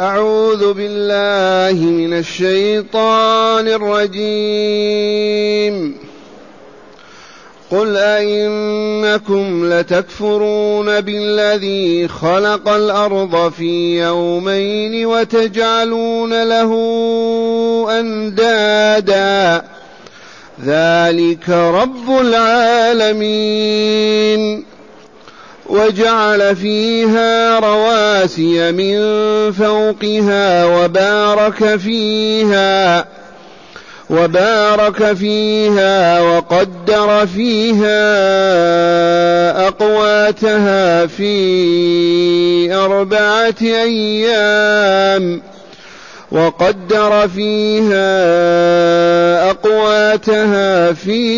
أعوذ بالله من الشيطان الرجيم. قل أئنكم لتكفرون بالذي خلق الأرض في يومين وتجعلون له أندادا. ذلك رب العالمين. وجعل فيها رواسي من فوقها وبارك فيها وبارك فيها وقدر فيها أقواتها في أربعة أيام. وقدر فيها أقواتها في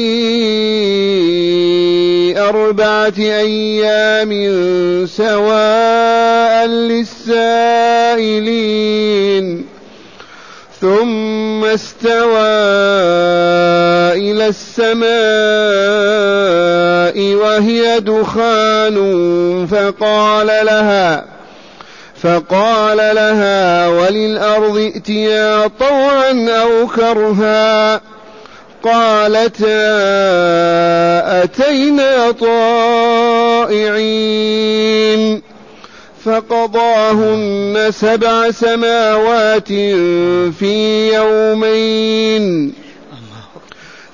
أربعة أيام سواء للسائلين. ثم استوى إلى السماء وهي دخان فقال لها فقال لها وللأرض ائتيا طوعا أو كرها قالتا أتينا طائعين فقضاهن سبع سماوات في يومين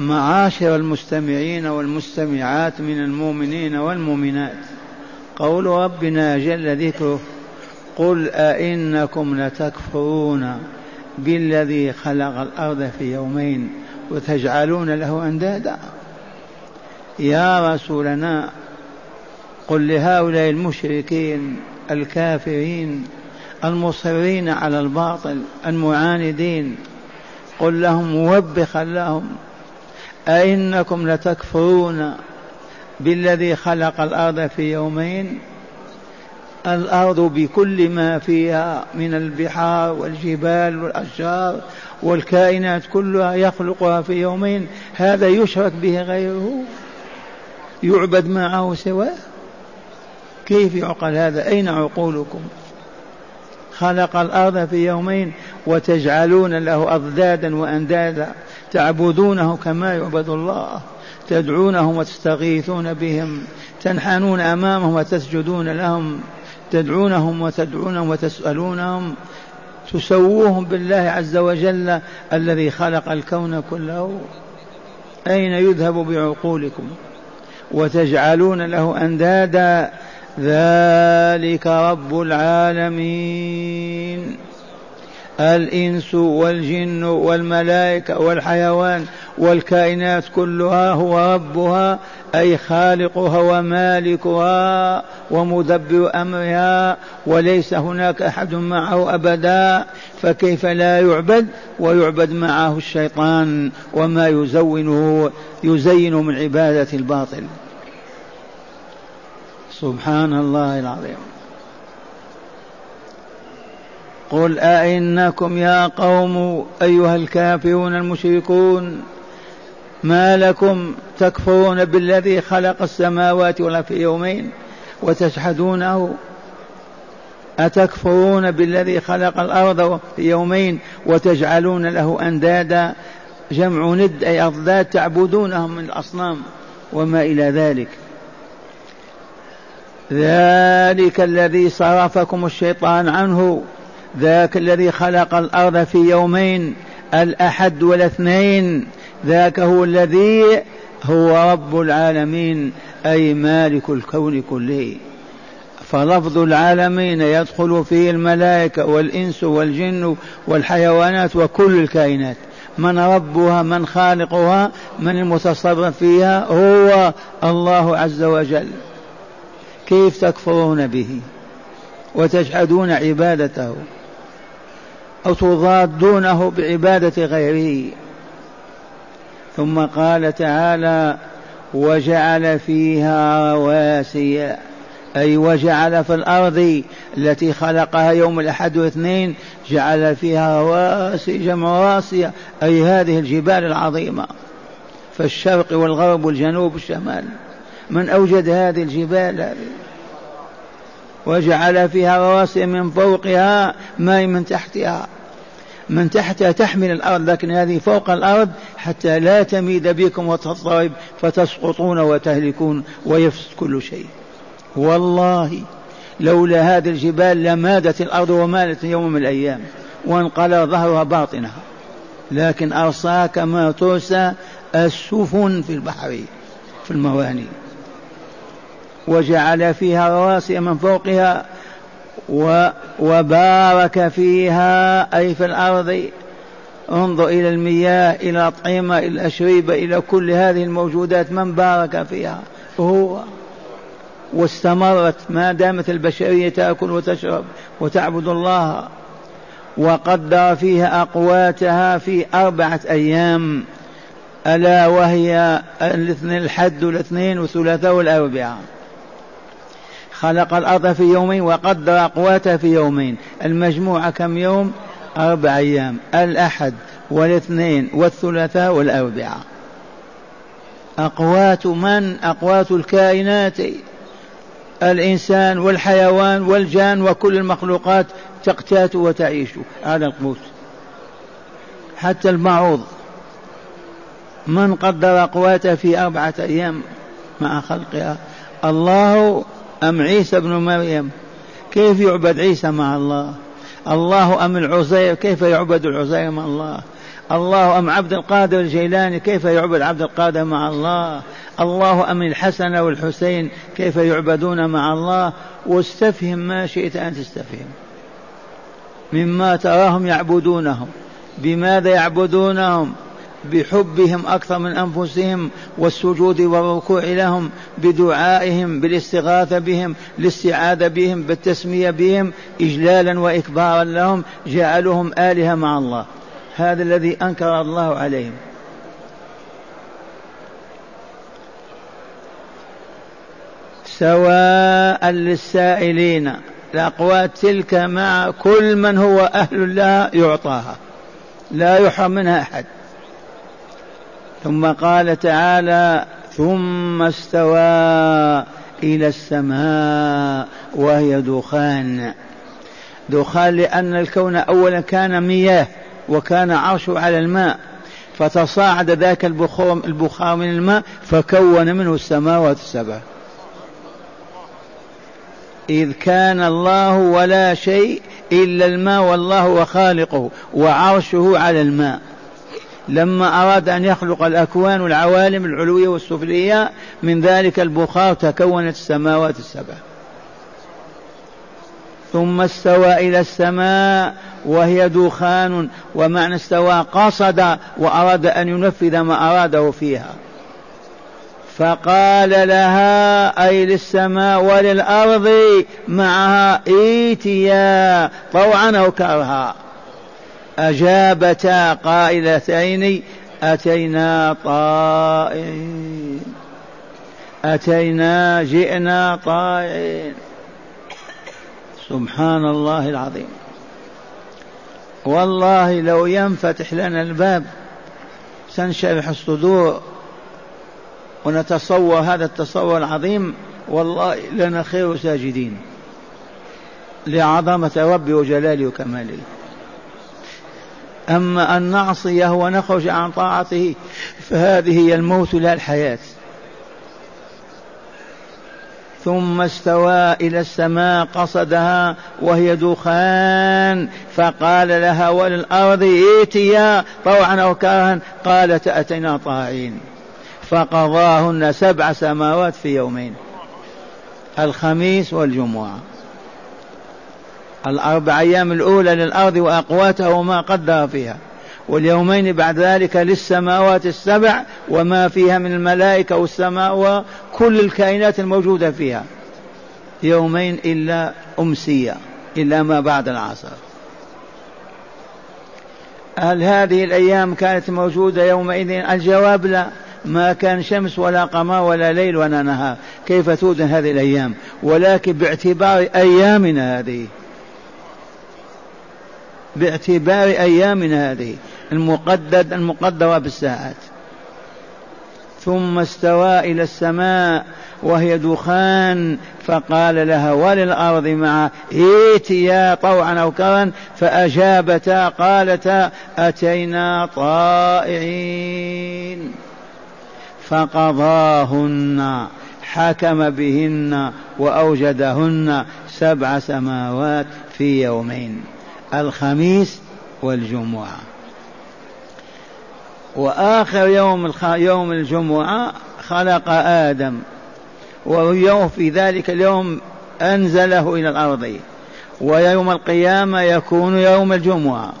معاشر المستمعين والمستمعات من المؤمنين والمؤمنات. قول ربنا جل ذكره قل أئنكم لتكفرون بالذي خلق الأرض في يومين وتجعلون له أندادا. يا رسولنا قل لهؤلاء المشركين الكافرين المصرين على الباطل المعاندين قل لهم موبخا لهم أئنكم لتكفرون بالذي خلق الأرض في يومين؟ الأرض بكل ما فيها من البحار والجبال والأشجار والكائنات كلها يخلقها في يومين هذا يشرك به غيره؟ يعبد معه سواه؟ كيف يعقل هذا؟ أين عقولكم؟ خلق الأرض في يومين وتجعلون له أضدادا وأندادا. تعبدونه كما يعبد الله تدعونهم وتستغيثون بهم تنحنون أمامهم وتسجدون لهم تدعونهم وتدعونهم وتسألونهم تسووهم بالله عز وجل الذي خلق الكون كله. أين يذهب بعقولكم؟ وتجعلون له أندادا. ذلك رب العالمين. الإنس والجن والملائكة والحيوان والكائنات كلها هو ربها أي خالقها ومالكها ومدبر أمرها وليس هناك أحد معه أبدا فكيف لا يعبد؟ ويعبد معه الشيطان وما يزونه يزين من عبادة الباطل. سبحان الله العظيم. قل أئنكم يا قوم أيها الكافرون المشركون ما لكم تكفرون بالذي خلق السماوات والأرض في يومين وتجحدونه أتكفرون بالذي خلق الأرض في يومين وتجعلون له أندادا؟ جمع ند أي أضداد تعبدونهم من الأصنام وما إلى ذلك. ذلك الذي صرفكم الشيطان عنه. ذاك الذي خلق الأرض في يومين الأحد والاثنين. ذاك هو الذي هو رب العالمين أي مالك الكون كله. فلفظ العالمين يدخل فيه الملائكة والإنس والجن والحيوانات وكل الكائنات. من ربها من خالقها من المتصرف فيها هو الله عز وجل. كيف تكفرون به وتجحدون عبادته؟ أو تضادونه بعبادة غيره ثم قال تعالى وجعل فيها رواسي. أي وجعل في الأرض التي خلقها يوم الأحد والاثنين جعل فيها رواسي جمع راسية. أي هذه الجبال العظيمة. فالشرق والغرب والجنوب والشمال. من أوجد هذه الجبال هذه؟ وجعل فيها رواسي من فوقها ما من تحتها. من تحتها تحمل الأرض لكن هذه فوق الأرض حتى لا تميد بكم وتضطرب فتسقطون وتهلكون ويفسد كل شيء. والله لولا هذه الجبال لمادت الأرض ومالت يوم من الأيام وانقلب ظهرها باطنها. لكن أرساها كما ترسى السفن في البحر في المواني. وجعل فيها رواسي من فوقها وبارك فيها أي في الأرض. انظر إلى المياه إلى الأطعمة إلى الأشربة إلى كل هذه الموجودات من بارك فيها. هو واستمرت ما دامت البشرية تأكل وتشرب وتعبد الله. وقدر فيها أقواتها في أربعة أيام. ألا وهي الاثنين الحد والاثنين والثلاثاء والأربعاء خلق الأرض في يومين وقدر أقواتها في يومين. المجموعة كم يوم؟ أربع أيام. الأحد والاثنين والثلاثاء والأربعاء. أقوات من؟ أقوات الكائنات. الإنسان والحيوان والجان وكل المخلوقات تقتات وتعيش. هذا القوت. حتى المعوض من قدر أقواته في أربعة أيام مع خلقها الله أم عيسى بن مريم؟ كيف يعبد عيسى مع الله؟ الله أم العزير؟ كيف يعبد العزير مع الله؟ الله أم عبد القادر الجيلاني؟ كيف يعبد عبد القادر مع الله؟ الله أم الحسن والحسين؟ كيف يعبدون مع الله؟ واستفهم ما شئت أن تستفهم. مما تراهم يعبدونهم. بماذا يعبدونهم؟ بحبهم أكثر من أنفسهم والسجود والركوع لهم بدعائهم بالاستغاثة بهم الاستعاذة بهم بالتسمية بهم إجلالا وإكبارا لهم جعلهم آلهة مع الله. هذا الذي أنكر الله عليهم. سواء للسائلين الأقوات تلك مع كل من هو أهل لها يعطاها لا يحرم منها أحد. ثم قال تعالى ثم استوى إلى السماء وهي دخان. دخان لأن الكون أولا كان مياه وكان عرشه على الماء. فتصاعد ذاك البخار, البخار من الماء فكون منه السماوات السبع. إذ كان الله ولا شيء إلا الماء والله وخالقه وعرشه على الماء. لما أراد أن يخلق الأكوان والعوالم العلوية والسفلية من ذلك البخار تكونت السماوات السبع. ثم استوى إلى السماء وهي دخان ومعنى استوى قصد وأراد أن ينفذ ما أراده فيها. فقال لها أي للسماء وللأرض معها إيتيا طوعا أو كرها. أجابتا قائلتين أتينا طائعين. أتينا جئنا طائعين. سبحان الله العظيم. والله لو ينفتح لنا الباب سنشرح الصدور ونتصور هذا التصور العظيم والله لنا خير ساجدين. لعظمة ربي وجلاله وكماله. أما أن نعصيه ونخرج عن طاعته فهذه هي الموت لا الحياة. ثم استوى إلى السماء قصدها وهي دخان فقال لها وللأرض ائتيا طوعا أو كرها. قالت أتينا طاعين. فقضاهن سبع سماوات في يومين الخميس والجمعة. الأربع أيام الأولى للأرض وأقواتها وما قدر فيها. واليومين بعد ذلك للسماوات السبع وما فيها من الملائكة والسماء وكل الكائنات الموجودة فيها. يومين إلا أمسية إلا ما بعد العصر. هل هذه الأيام كانت موجودة يومئذ؟ الجواب لا. ما كان شمس ولا قمر ولا ليل ولا نهار. كيف توجد هذه الأيام؟ ولكن باعتبار أيامنا هذه. باعتبار أيامنا هذه المقدد المقدرة بالساعات. ثم استوى إلى السماء وهي دخان فقال لها وللأرض مع ائتيا طوعا أو كرا فأجابتا قالتا أتينا طائعين فقضاهن حكم بهن وأوجدهن سبع سماوات في يومين. الخميس والجمعة. وآخر يوم يوم الجمعة خلق آدم ويوم في ذلك اليوم أنزله إلى الأرض ويوم القيامة يكون يوم الجمعة.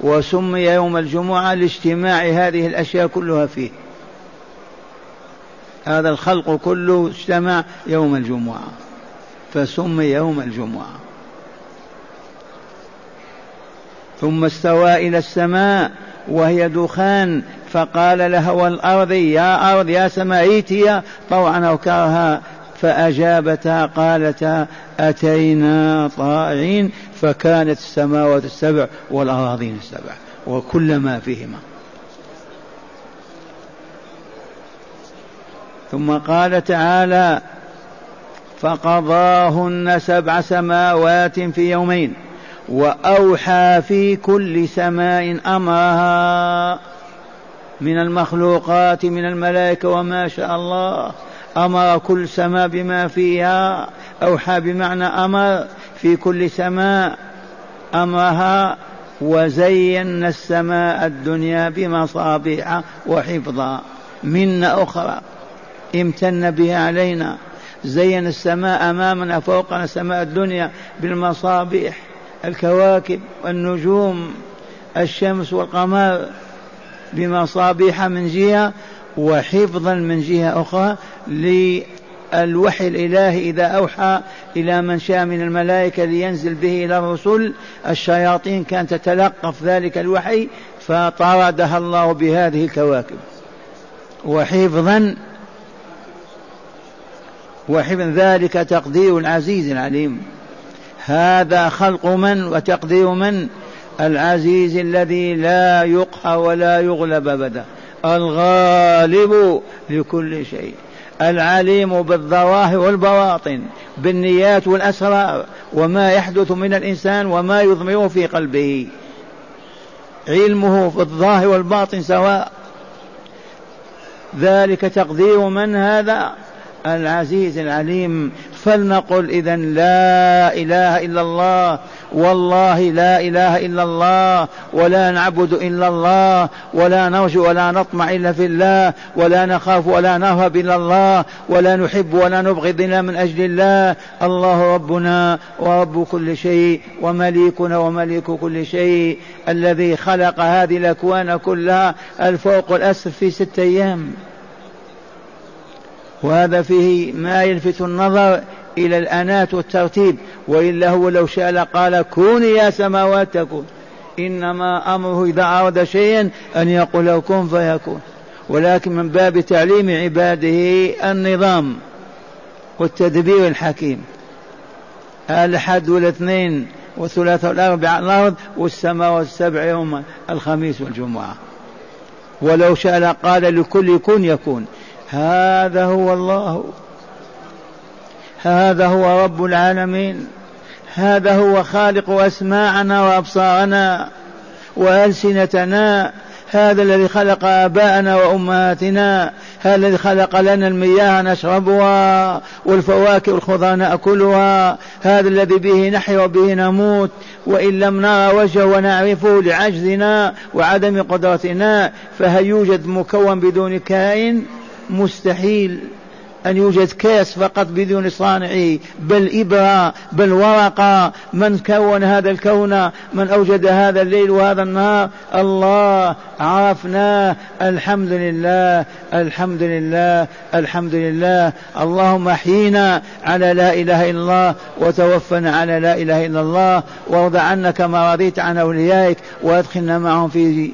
وسمي يوم الجمعة لاجتماع هذه الأشياء كلها فيه. هذا الخلق كله اجتمع يوم الجمعة فسمي يوم الجمعة. ثم استوى إلى السماء وهي دخان فقال لها والأرض يا أرض يا سماء ائتيا طوعا أو كرها. فأجابتا قالتا أتينا طائعين فكانت السماوات السبع والأراضين السبع وكل ما فيهما. ثم قال تعالى فقضاهن سبع سماوات في يومين. وأوحى في كل سماء أمرها من المخلوقات من الملائكة وما شاء الله. أمر كل سماء بما فيها. أوحى بمعنى أمر في كل سماء أمرها. وزينا السماء الدنيا بمصابيح وحفظا. منا أخرى امتن بها علينا. زين السماء أمامنا فوقنا سماء الدنيا بالمصابيح. الكواكب والنجوم الشمس والقمر بمصابيح من جهة وحفظا من جهة أخرى للوحي الإلهي إذا أوحى إلى من شاء من الملائكة لينزل به إلى الرسل. الشياطين كانت تتلقف ذلك الوحي فطردها الله بهذه الكواكب. وحفظا وحفظ ذلك تقدير العزيز العليم هذا خلق من وتقدير من؟ العزيز الذي لا يقهر ولا يغلب أبدا. الغالب لكل شيء. العليم بالظواهر والبواطن بالنيات والأسرار وما يحدث من الإنسان وما يضمره في قلبه. علمه في الظاهر والباطن سواء. ذلك تقدير من هذا؟ العزيز العليم فلنقل إذا لا إله إلا الله والله لا إله إلا الله ولا نعبد إلا الله ولا نرجو ولا نطمع إلا في الله ولا نخاف ولا نهرب إلا الله ولا نحب ولا نبغض إلا من أجل الله. الله ربنا ورب كل شيء ومليكنا ومليك كل شيء الذي خلق هذه الأكوان كلها الفوق والأسفل في ستة أيام. وهذا فيه ما يلفت النظر إلى الأنات والترتيب وإلا هو لو شاء لقال كوني يا سماوات تكون. إنما أمره إذا أراد شيئا أن يقول له كن فيكون. ولكن من باب تعليم عباده النظام والتدبير الحكيم. الأحد والاثنين والثلاثة والأربعة على الأرض والسماوات السبع يوما الخميس والجمعة. ولو شاء لقال لكل كن يكون. هذا هو الله. هذا هو رب العالمين. هذا هو خالق أسماعنا وأبصارنا وألسنتنا. هذا الذي خلق آباءنا وأمهاتنا. هذا الذي خلق لنا المياه نشربها والفواكه والخضار نأكلها. هذا الذي به نحيا وبه نموت. وإن لم نرى وجهه ونعرفه لعجزنا وعدم قدرتنا فهل يوجد مكون بدون كائن؟ مستحيل. أن يوجد كاس فقط بدون صانعه بل إبرة بل ورقة. من كون هذا الكون؟ من أوجد هذا الليل وهذا النهار؟ الله. عرفناه الحمد لله. الحمد لله. الحمد لله. اللهم احينا على لا إله إلا الله وتوفنا على لا إله إلا الله. وارض عنا كما رضيت عن أوليائك وأدخلنا معهم في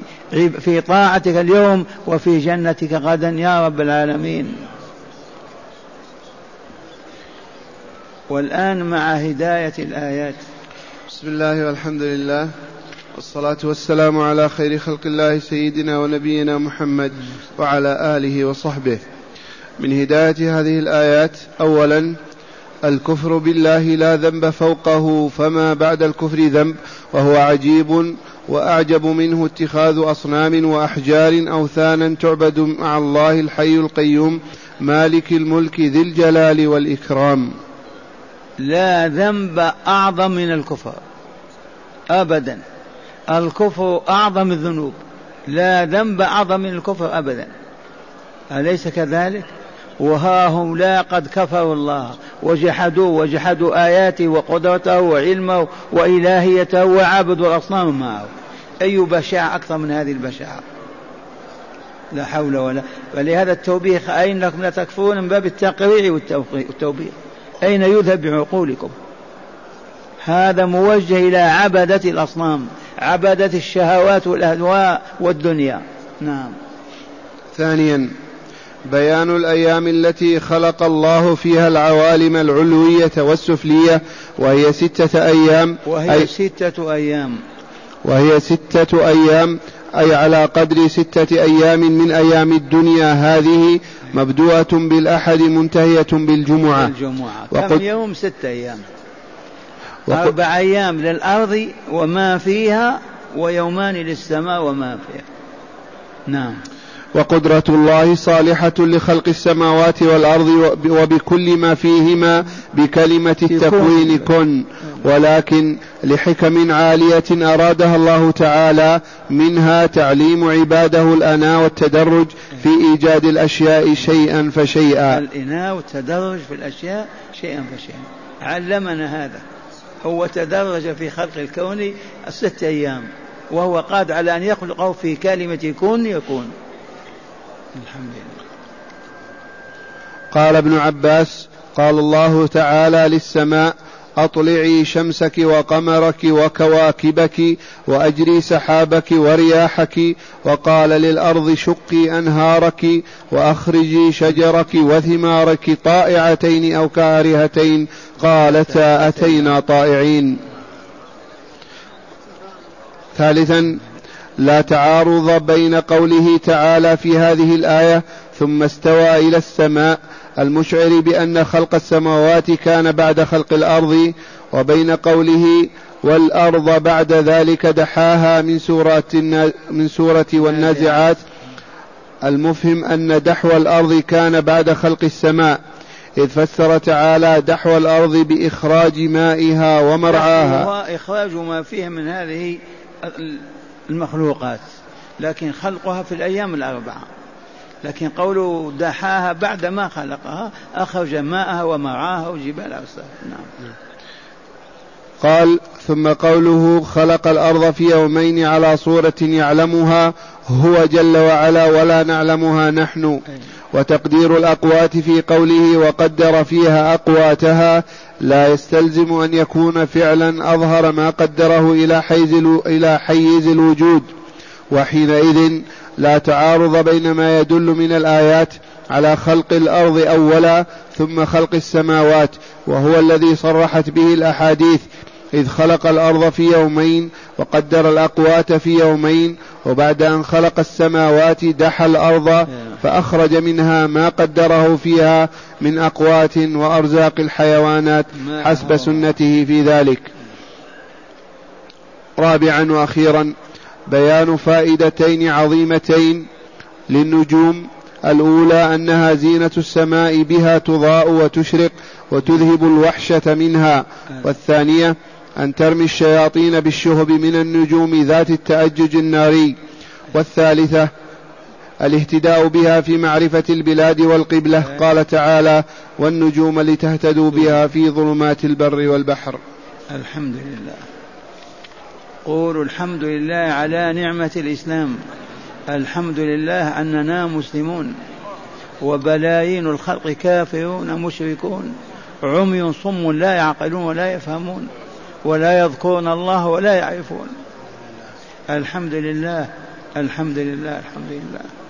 في طاعتك اليوم وفي جنتك غدا يا رب العالمين. والآن مع هداية الآيات. بسم الله والحمد لله والصلاة والسلام على خير خلق الله سيدنا ونبينا محمد وعلى آله وصحبه. من هداية هذه الآيات أولا الكفر بالله لا ذنب فوقه فما بعد الكفر ذنب وهو عجيب وأعجب منه اتخاذ أصنام وأحجار اوثانا تعبد مع الله الحي القيوم مالك الملك ذي الجلال والإكرام. لا ذنب أعظم من الكفر. ابدا. الكفر أعظم الذنوب. لا ذنب أعظم من الكفر ابدا. أليس كذلك؟ وها هم لا قد كفروا الله. وجحدوا وجحدوا آياته وقدرته وعلمه وإلهيته وعبدوا الأصنام معه. أي بشاعة أكثر من هذه البشاعة؟ لا حول ولا ولهذا التوبيخ أينكم لا تكفرون من باب التقريع والتوبيخ. أين يذهب بعقولكم؟ هذا موجه إلى عبدة الأصنام عبدة الشهوات والأهواء والدنيا. نعم. ثانيا بيان الأيام التي خلق الله فيها العوالم العلوية والسفلية وهي ستة أيام وهي أي ستة أيام. وهي ستة أيام أي على قدر ستة أيام من أيام الدنيا هذه مبدوءة بالأحد منتهية بالجمعة. الجمعة كم يوم؟ ستة أيام. أربع أيام للأرض وما فيها ويومان للسماء وما فيها. نعم. وقدرة الله صالحة لخلق السماوات والأرض وبكل ما فيهما بكلمة التكوين كن. ولكن لحكم عالية أرادها الله تعالى منها تعليم عباده الأناء والتدرج في إيجاد الأشياء شيئا فشيئا. الإناء والتدرج في الأشياء شيئا فشيئا. علمنا هذا. هو تدرج في خلق الكون ست أيام وهو قادر على أن يخلقه في كلمة كن يكون. الحمد لله. قال ابن عباس قال الله تعالى للسماء أطلعي شمسك وقمرك وكواكبك وأجري سحابك ورياحك وقال للأرض شقي أنهارك وأخرجي شجرك وثمارك طائعتين أو كارهتين قالتا أتينا طائعين. ثالثا لا تعارض بين قوله تعالى في هذه الآية ثم استوى إلى السماء المشعر بأن خلق السماوات كان بعد خلق الأرض وبين قوله والأرض بعد ذلك دحاها من سورة من سورة والنازعات. المفهم أن دحو الأرض كان بعد خلق السماء. إذ فسر تعالى دحو الأرض بإخراج مائها ومرعاها. إخراج ما فيها من هذه المخلوقات لكن خلقها في الأيام الأربعة. لكن قوله دحاها بعد ما خلقها أخرج ماءها ومرعاها وجبالها نعم. قال ثم قوله خلق الأرض في يومين على صورة يعلمها هو جل وعلا ولا نعلمها نحن. وتقدير الأقوات في قوله وقدر فيها أقواتها لا يستلزم أن يكون فعلا أظهر ما قدره إلى حيز إلى حيز الوجود. وحينئذ لا تعارض بين ما يدل من الآيات على خلق الأرض أولا ثم خلق السماوات وهو الذي صرحت به الأحاديث إذ خلق الأرض في يومين وقدر الأقوات في يومين وبعد أن خلق السماوات دحى الأرض فأخرج منها ما قدره فيها من أقوات وأرزاق الحيوانات حسب سنته في ذلك. رابعا وأخيرا بيان فائدتين عظيمتين للنجوم. الأولى أنها زينة السماء بها تضاء وتشرق وتذهب الوحشة منها. والثانية أن ترمي الشياطين بالشهب من النجوم ذات التأجج الناري. والثالثة الاهتداء بها في معرفة البلاد والقبلة. قال تعالى والنجوم لتهتدوا بها في ظلمات البر والبحر. الحمد لله. قولوا الحمد لله على نعمة الإسلام. الحمد لله أننا مسلمون. وبلايين الخلق كافرون مشركون. عمي صم لا يعقلون ولا يفهمون. ولا يذكرون الله ولا يعرفون. الحمد لله. الحمد لله. الحمد لله.